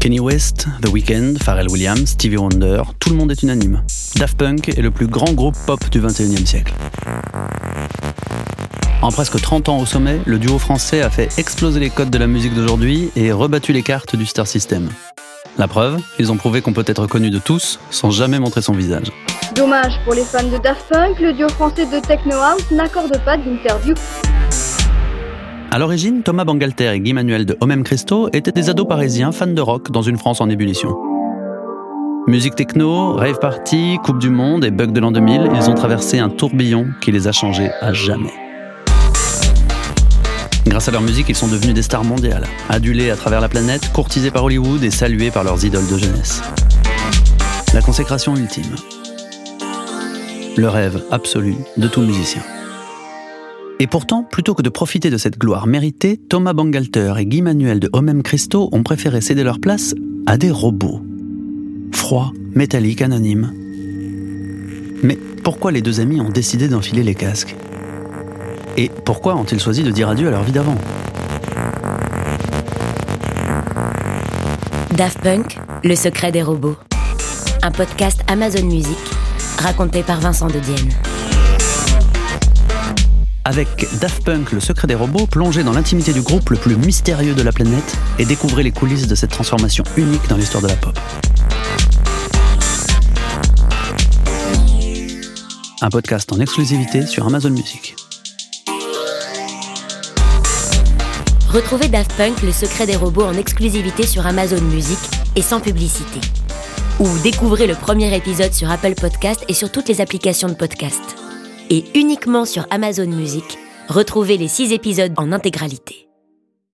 Kenny West, The Weeknd, Pharrell Williams, Stevie Wonder, tout le monde est unanime. Daft Punk est le plus grand groupe pop du 21e siècle. En presque 30 ans au sommet, le duo français a fait exploser les codes de la musique d'aujourd'hui et rebattu les cartes du star system. La preuve, ils ont prouvé qu'on peut être connu de tous sans jamais montrer son visage. Dommage pour les fans de Daft Punk, le duo français de Techno House n'accorde pas d'interview. À l'origine, Thomas Bangalter et Guy Manuel de Homem Christo étaient des ados parisiens fans de rock dans une France en ébullition. Musique techno, rave party, Coupe du Monde et bug de l'an 2000, ils ont traversé un tourbillon qui les a changés à jamais. Grâce à leur musique, ils sont devenus des stars mondiales, adulés à travers la planète, courtisés par Hollywood et salués par leurs idoles de jeunesse. La consécration ultime. Le rêve absolu de tout musicien. Et pourtant, plutôt que de profiter de cette gloire méritée, Thomas Bangalter et Guy Manuel de Homem Christo ont préféré céder leur place à des robots. Froids, métalliques, anonymes. Mais pourquoi les deux amis ont décidé d'enfiler les casques? Et pourquoi ont-ils choisi de dire adieu à leur vie d'avant? Daft Punk, le secret des robots. Un podcast Amazon Music, raconté par Vincent de Dienne. Avec Daft Punk, le secret des robots, plongez dans l'intimité du groupe le plus mystérieux de la planète et découvrez les coulisses de cette transformation unique dans l'histoire de la pop. Un podcast en exclusivité sur Amazon Music. Retrouvez Daft Punk, le secret des robots en exclusivité sur Amazon Music et sans publicité. Ou découvrez le premier épisode sur Apple Podcast et sur toutes les applications de podcast et uniquement sur Amazon Music, retrouvez les 6 épisodes en intégralité.